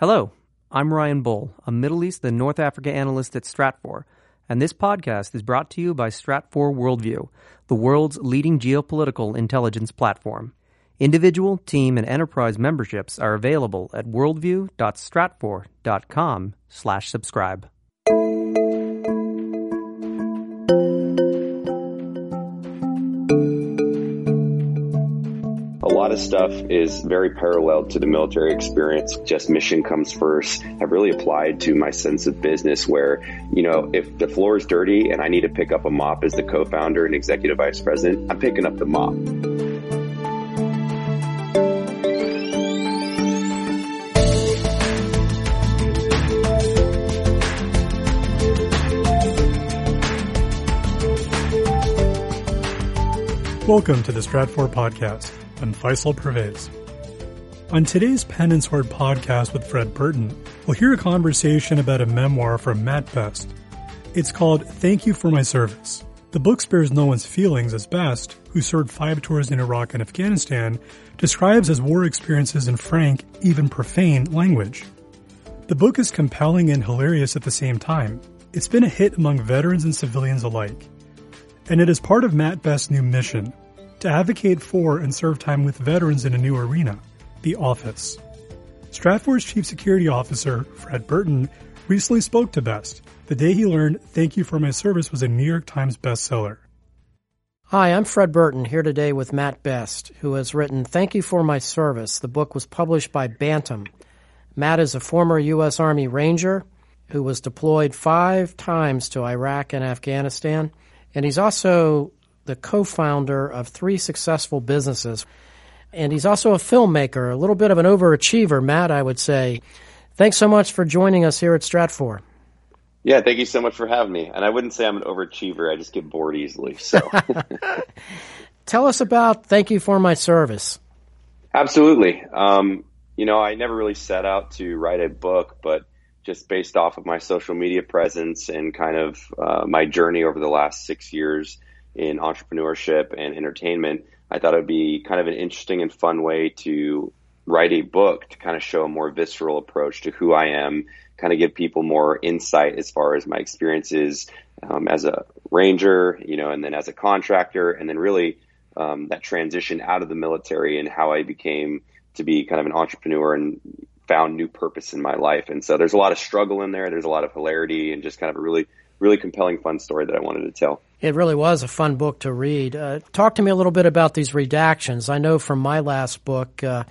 Hello, I'm Ryan Bohl, a Middle East and North Africa analyst at Stratfor, and this podcast is brought to you by Stratfor Worldview, the world's leading geopolitical intelligence platform. Individual, team, and enterprise memberships are available at worldview.stratfor.com slash subscribe. Lot of stuff is very parallel to the military experience. Just mission comes first. I've really applied to my sense of business where, you know, if the floor is dirty and I need to pick up a mop as the co-founder and executive vice president, I'm picking up the mop. Welcome to the Stratfor Podcast and Faisal Pervez. On today's Pen and Sword podcast with Fred Burton, we'll hear a conversation about a memoir from Mat Best. It's called Thank You for My Service. The book spares no one's feelings as Best, who served five tours in Iraq and Afghanistan, describes his war experiences in frank, even profane language. The book is compelling and hilarious at the same time. It's been a hit among veterans and civilians alike. And it is part of Mat Best's new mission to advocate for and serve time with veterans in a new arena, the office. Stratfor's Chief Security Officer, Fred Burton, recently spoke to Best the day he learned Thank You for My Service was a New York Times bestseller. Hi, I'm Fred Burton, here today with Mat Best, who has written Thank You for My Service. The book was published by Bantam. Mat is a former U.S. Army Ranger who was deployed five times to Iraq and Afghanistan, and he's also the co founder of three successful businesses. And he's also a filmmaker, a little bit of an overachiever, Mat, I would say. Thanks so much for joining us here at Stratfor. Yeah, thank you so much for having me. And I wouldn't say I'm an overachiever, I just get bored easily. So tell us about Thank You for My Service. Absolutely. Um, you know, I never really set out to write a book, but just based off of my social media presence and kind of uh, my journey over the last six years, in entrepreneurship and entertainment, I thought it would be kind of an interesting and fun way to write a book to kind of show a more visceral approach to who I am, kind of give people more insight as far as my experiences um, as a ranger, you know, and then as a contractor, and then really um, that transition out of the military and how I became to be kind of an entrepreneur and found new purpose in my life. And so there's a lot of struggle in there. There's a lot of hilarity and just kind of a really, really compelling, fun story that I wanted to tell. It really was a fun book to read. Uh, talk to me a little bit about these redactions. I know from my last book, uh,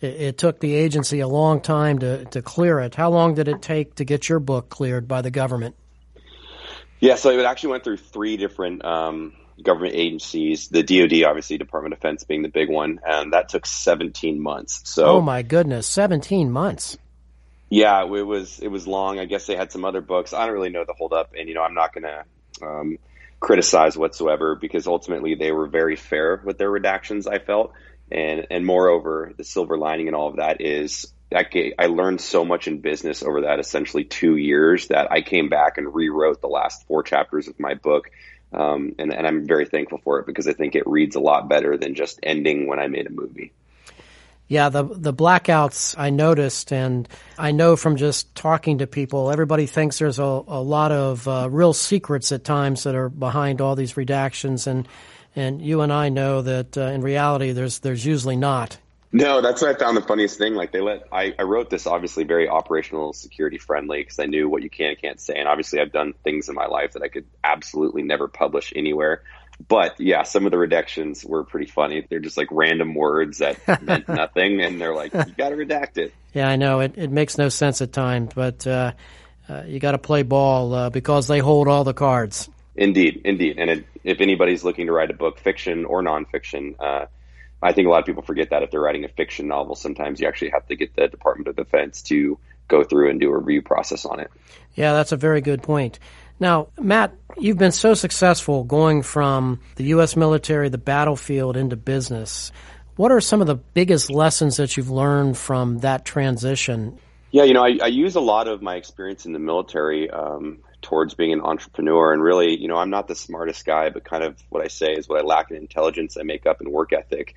it, it, took the agency a long time to, to clear it. How long did it take to get your book cleared by the government? Yeah, so it actually went through three different um, government agencies. The DoD, obviously, Department of Defense being the big one, and that took 17 months. So, oh my goodness, 17 months. Yeah, it was it was long. I guess they had some other books. I don't really know the holdup, and you know, I'm not gonna. Um, criticize whatsoever because ultimately they were very fair with their redactions. I felt, and and moreover, the silver lining and all of that is I, I learned so much in business over that essentially two years that I came back and rewrote the last four chapters of my book. Um, and, and I'm very thankful for it because I think it reads a lot better than just ending when I made a movie. Yeah, the the blackouts I noticed, and I know from just talking to people, everybody thinks there's a, a lot of uh, real secrets at times that are behind all these redactions, and and you and I know that uh, in reality, there's there's usually not. No, that's what I found the funniest thing. Like they let I, I wrote this obviously very operational security friendly because I knew what you can and can't say, and obviously I've done things in my life that I could absolutely never publish anywhere. But yeah, some of the redactions were pretty funny. They're just like random words that meant nothing, and they're like, you got to redact it. Yeah, I know it. It makes no sense at times, but uh, uh, you got to play ball uh, because they hold all the cards. Indeed, indeed. And it, if anybody's looking to write a book, fiction or nonfiction, uh, I think a lot of people forget that if they're writing a fiction novel, sometimes you actually have to get the Department of Defense to go through and do a review process on it. Yeah, that's a very good point. Now, Mat, you've been so successful going from the U.S. military, the battlefield, into business. What are some of the biggest lessons that you've learned from that transition? Yeah, you know, I, I use a lot of my experience in the military um, towards being an entrepreneur. And really, you know, I'm not the smartest guy, but kind of what I say is what I lack in intelligence, I make up in work ethic.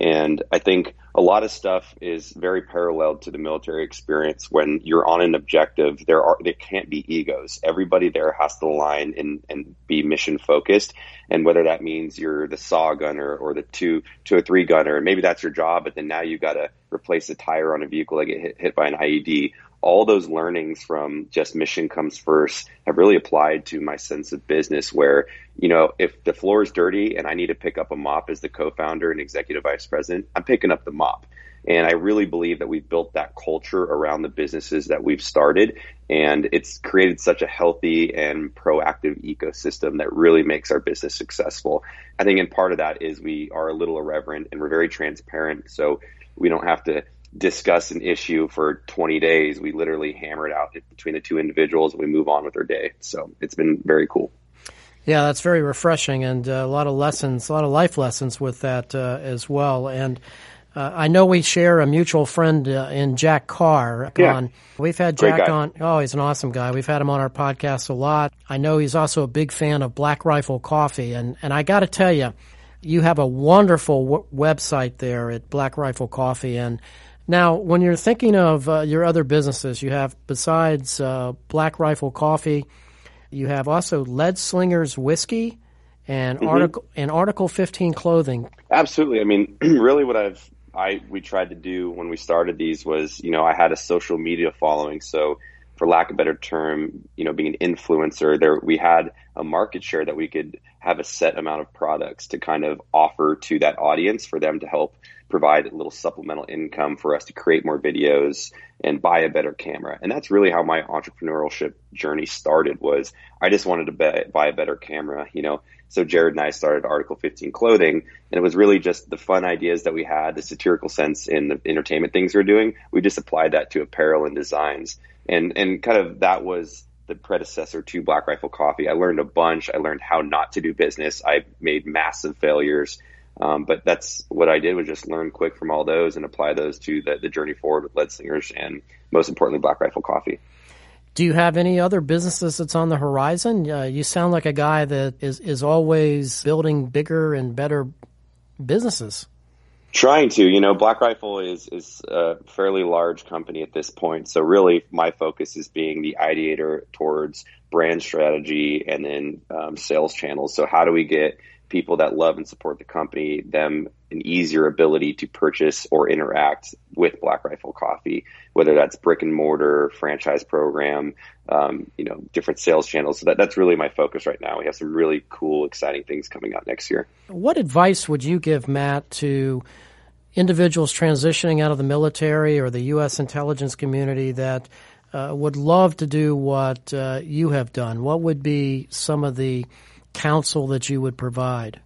And I think a lot of stuff is very parallel to the military experience. When you're on an objective, there are there can't be egos. Everybody there has to align and, and be mission focused. And whether that means you're the saw gunner or the two two or three gunner, maybe that's your job, but then now you've got to replace a tire on a vehicle that get hit, hit by an IED all those learnings from just mission comes first have really applied to my sense of business where, you know, if the floor is dirty and I need to pick up a mop as the co-founder and executive vice president, I'm picking up the mop. And I really believe that we've built that culture around the businesses that we've started. And it's created such a healthy and proactive ecosystem that really makes our business successful. I think in part of that is we are a little irreverent and we're very transparent. So we don't have to discuss an issue for 20 days. We literally hammer it out between the two individuals and we move on with our day. So it's been very cool. Yeah, that's very refreshing and uh, a lot of lessons, a lot of life lessons with that uh, as well. And uh, I know we share a mutual friend uh, in Jack Carr. Yeah. On. We've had Jack on. Oh, he's an awesome guy. We've had him on our podcast a lot. I know he's also a big fan of Black Rifle Coffee. And, and I got to tell you, you have a wonderful w- website there at Black Rifle Coffee. And now, when you're thinking of uh, your other businesses, you have besides uh, Black Rifle Coffee, you have also Lead Slingers Whiskey and mm-hmm. article and Article 15 Clothing. Absolutely. I mean, really, what I've I we tried to do when we started these was, you know, I had a social media following, so for lack of a better term, you know, being an influencer, there we had a market share that we could have a set amount of products to kind of offer to that audience for them to help provide a little supplemental income for us to create more videos and buy a better camera. And that's really how my entrepreneurship journey started was I just wanted to buy, a better camera, you know. So Jared and I started Article 15 Clothing and it was really just the fun ideas that we had, the satirical sense in the entertainment things we we're doing. We just applied that to apparel and designs. And and kind of that was the predecessor to Black Rifle Coffee. I learned a bunch. I learned how not to do business. I made massive failures. Um, but that's what I did was just learn quick from all those and apply those to the, the journey forward with Lead Slingers and most importantly, Black Rifle Coffee. Do you have any other businesses that's on the horizon? Uh, you sound like a guy that is, is always building bigger and better businesses. Trying to, you know, Black Rifle is is a fairly large company at this point. So really, my focus is being the ideator towards brand strategy and then um, sales channels. So how do we get people that love and support the company them an easier ability to purchase or interact with Black Rifle Coffee, whether that's brick and mortar, franchise program, um, you know, different sales channels. So that, that's really my focus right now. We have some really cool, exciting things coming out next year. What advice would you give, Mat, to individuals transitioning out of the military or the U.S. intelligence community that uh, would love to do what uh, you have done? What would be some of the counsel that you would provide?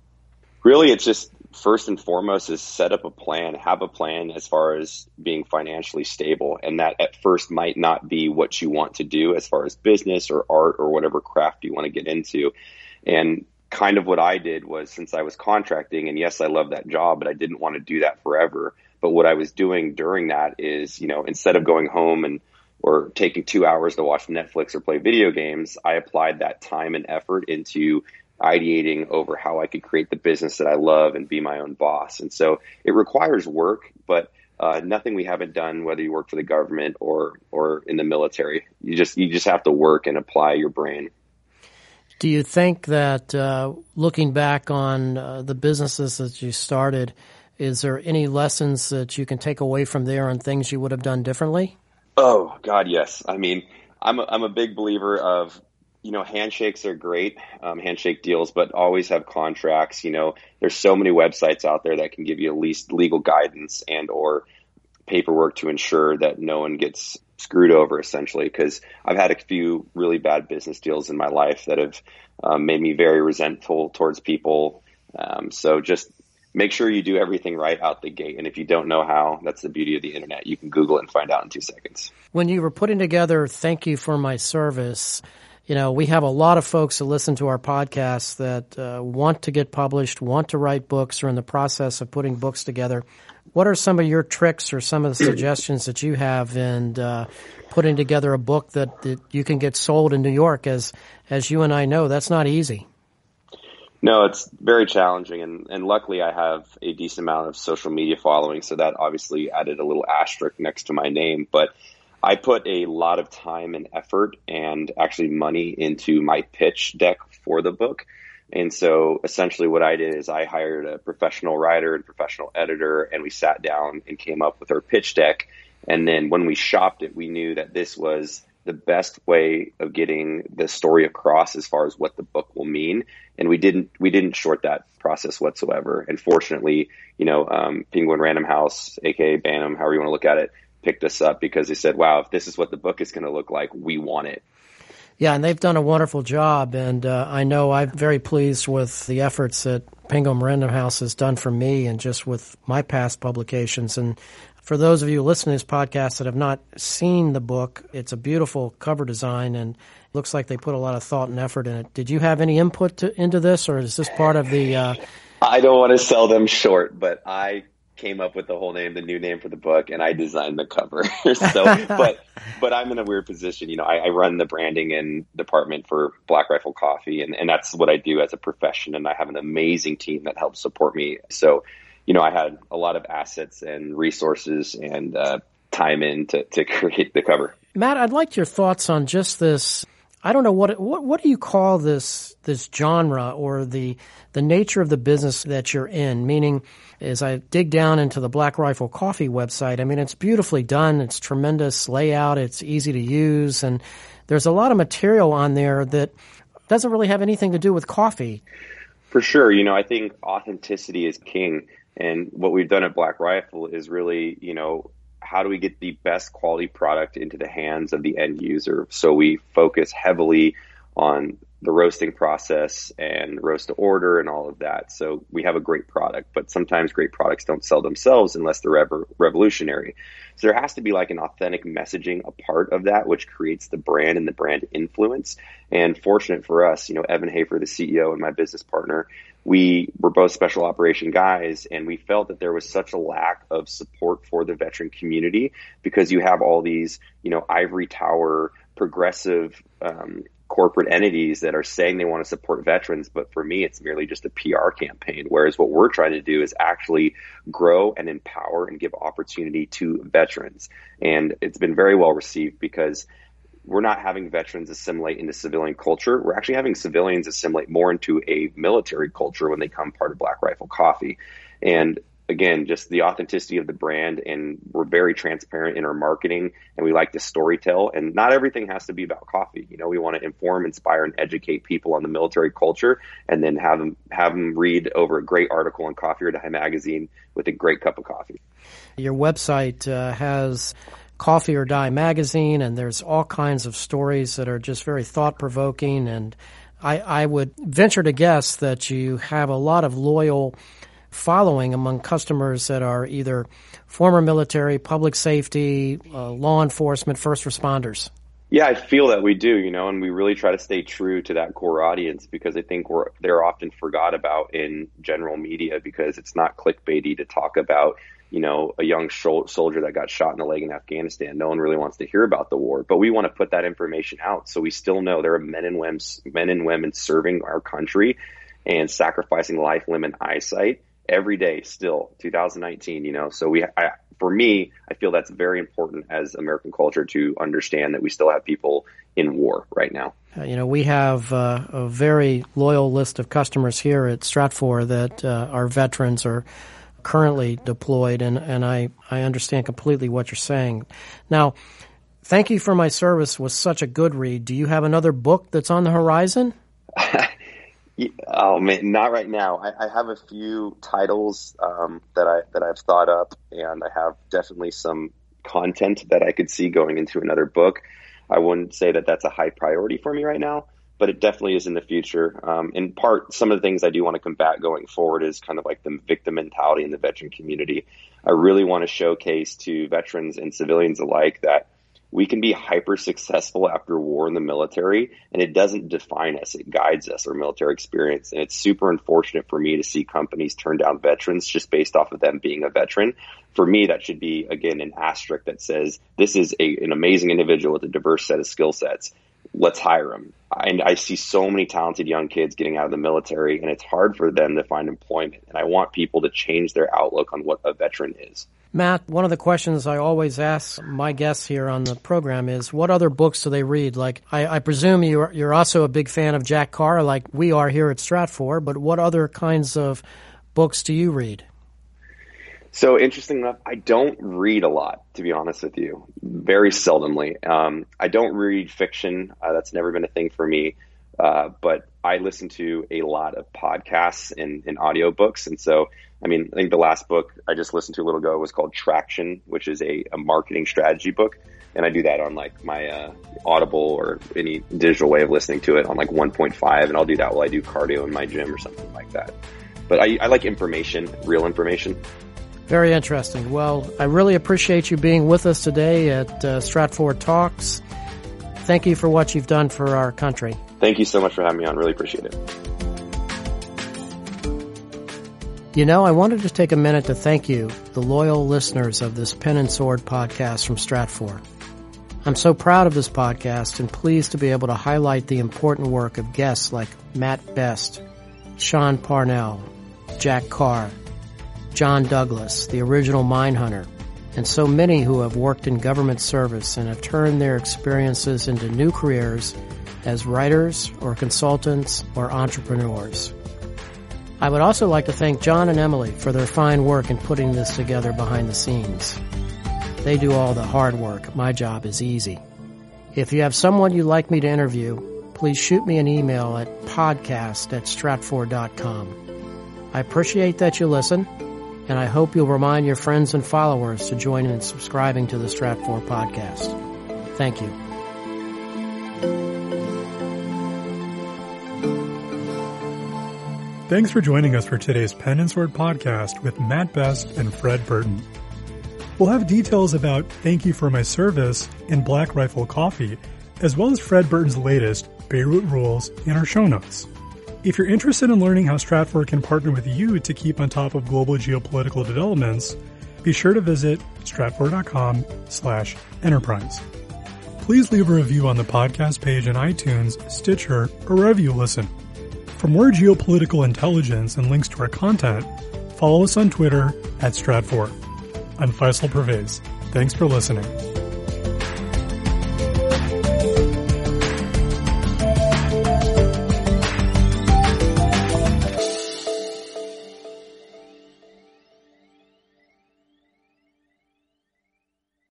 Really, it's just first and foremost is set up a plan, have a plan as far as being financially stable. And that at first might not be what you want to do as far as business or art or whatever craft you want to get into. And kind of what I did was since I was contracting, and yes, I love that job, but I didn't want to do that forever. But what I was doing during that is, you know, instead of going home and or taking two hours to watch Netflix or play video games, I applied that time and effort into ideating over how I could create the business that I love and be my own boss. And so it requires work, but uh, nothing we haven't done, whether you work for the government or or in the military. You just you just have to work and apply your brain. Do you think that uh, looking back on uh, the businesses that you started, is there any lessons that you can take away from there on things you would have done differently? Oh God, yes. I mean, I'm a, I'm a big believer of you know, handshakes are great, um, handshake deals, but always have contracts. You know, there's so many websites out there that can give you at least legal guidance and or paperwork to ensure that no one gets screwed over essentially. Cause I've had a few really bad business deals in my life that have um, made me very resentful towards people. Um, so just make sure you do everything right out the gate. And if you don't know how, that's the beauty of the internet. You can Google it and find out in two seconds. When you were putting together, thank you for my service you know, we have a lot of folks that listen to our podcast that uh, want to get published, want to write books, or in the process of putting books together. What are some of your tricks or some of the suggestions that you have in uh, putting together a book that, that you can get sold in New York? As as you and I know, that's not easy. No, it's very challenging, and, and luckily I have a decent amount of social media following, so that obviously added a little asterisk next to my name. But I put a lot of time and effort and actually money into my pitch deck for the book. And so essentially what I did is I hired a professional writer and professional editor and we sat down and came up with our pitch deck. And then when we shopped it, we knew that this was the best way of getting the story across as far as what the book will mean. And we didn't we didn't short that process whatsoever. And fortunately, you know, um, Penguin Random House, aka Bantam, however you want to look at it, picked us up because they said, "Wow, if this is what the book is going to look like, we want it." Yeah, and they've done a wonderful job, and uh, I know I'm very pleased with the efforts that Penguin Random House has done for me, and just with my past publications. And for those of you listening to this podcast that have not seen the book, it's a beautiful cover design and looks like they put a lot of thought and effort in it. Did you have any input to, into this, or is this part of the? Uh... I don't want to sell them short, but I came up with the whole name, the new name for the book, and I designed the cover. so, but but I'm in a weird position. You know, I, I, run the branding and department for Black Rifle Coffee, and, and that's what I do as a profession. And I have an amazing team that helps support me. So, you know, I had a lot of assets and resources and uh, time in to, to create the cover. Mat, I'd like your thoughts on just this. I don't know what what what do you call this this genre or the the nature of the business that you're in? Meaning, as I dig down into the Black Rifle Coffee website, I mean it's beautifully done. It's tremendous layout. It's easy to use, and there's a lot of material on there that doesn't really have anything to do with coffee. For sure, you know I think authenticity is king. And what we've done at Black Rifle is really, you know, how do we get the best quality product into the hands of the end user? So we focus heavily on the roasting process and roast to order and all of that. So we have a great product, but sometimes great products don't sell themselves unless they're ever revolutionary. So there has to be like an authentic messaging a part of that, which creates the brand and the brand influence. And fortunate for us, you know, Evan Hafer, the CEO and my business partner, we were both special operation guys and we felt that there was such a lack of support for the veteran community because you have all these, you know, ivory tower progressive um, corporate entities that are saying they want to support veterans, but for me, it's merely just a PR campaign. Whereas what we're trying to do is actually grow and empower and give opportunity to veterans. And it's been very well received because we're not having veterans assimilate into civilian culture. We're actually having civilians assimilate more into a military culture when they come part of Black Rifle Coffee. And again, just the authenticity of the brand, and we're very transparent in our marketing, and we like to storytell. And not everything has to be about coffee. You know, we want to inform, inspire, and educate people on the military culture, and then have them have them read over a great article in Coffee or Die magazine with a great cup of coffee. Your website uh, has Coffee or Die magazine, and there's all kinds of stories that are just very thought provoking. And I, I would venture to guess that you have a lot of loyal following among customers that are either former military, public safety, uh, law enforcement, first responders. Yeah, I feel that we do, you know, and we really try to stay true to that core audience because I think we're they're often forgot about in general media because it's not clickbaity to talk about you know, a young soldier that got shot in the leg in Afghanistan. No one really wants to hear about the war, but we want to put that information out. So we still know there are men and women, men and women serving our country and sacrificing life, limb, and eyesight every day still 2019, you know, so we, I, for me, I feel that's very important as American culture to understand that we still have people in war right now. Uh, you know, we have uh, a very loyal list of customers here at Stratfor that uh, are veterans or currently deployed, and, and I, I understand completely what you're saying. Now, Thank You for My Service was such a good read. Do you have another book that's on the horizon? oh man, not right now. I, I have a few titles um, that I that I've thought up, and I have definitely some content that I could see going into another book. I wouldn't say that that's a high priority for me right now, but it definitely is in the future. Um, in part, some of the things I do want to combat going forward is kind of like the victim mentality in the veteran community. I really want to showcase to veterans and civilians alike that we can be hyper successful after war in the military and it doesn't define us. It guides us, our military experience. And it's super unfortunate for me to see companies turn down veterans just based off of them being a veteran. For me, that should be, again, an asterisk that says this is a, an amazing individual with a diverse set of skill sets let's hire them. And I see so many talented young kids getting out of the military, and it's hard for them to find employment. And I want people to change their outlook on what a veteran is. Mat, one of the questions I always ask my guests here on the program is what other books do they read? Like, I, I presume you're, you're also a big fan of Jack Carr, like we are here at Stratfor, but what other kinds of books do you read? So interesting enough, I don't read a lot, to be honest with you. Very seldomly. Um, I don't read fiction. Uh, that's never been a thing for me. Uh, but I listen to a lot of podcasts and, and audiobooks. And so, I mean, I think the last book I just listened to a little ago was called Traction, which is a, a marketing strategy book. And I do that on like my uh, Audible or any digital way of listening to it on like 1.5. And I'll do that while I do cardio in my gym or something like that. But I, I like information, real information. Very interesting. Well, I really appreciate you being with us today at uh, Stratfor Talks. Thank you for what you've done for our country. Thank you so much for having me on. Really appreciate it. You know, I wanted to take a minute to thank you, the loyal listeners of this Pen and Sword podcast from Stratfor. I'm so proud of this podcast and pleased to be able to highlight the important work of guests like Mat Best, Sean Parnell, Jack Carr, John Douglas, the original Mindhunter, and so many who have worked in government service and have turned their experiences into new careers as writers or consultants or entrepreneurs. I would also like to thank John and Emily for their fine work in putting this together behind the scenes. They do all the hard work. My job is easy. If you have someone you'd like me to interview, please shoot me an email at podcast at stratfor.com. I appreciate that you listen and I hope you'll remind your friends and followers to join in subscribing to the Stratfor podcast. Thank you. Thanks for joining us for today's Pen and Sword podcast with Mat Best and Fred Burton. We'll have details about Thank You for My Service and Black Rifle Coffee, as well as Fred Burton's latest Beirut Rules in our show notes. If you're interested in learning how Stratfor can partner with you to keep on top of global geopolitical developments, be sure to visit stratfor.com slash enterprise. Please leave a review on the podcast page in iTunes, Stitcher, or wherever you listen. For more geopolitical intelligence and links to our content, follow us on Twitter at Stratfor. I'm Faisal Pervez. Thanks for listening.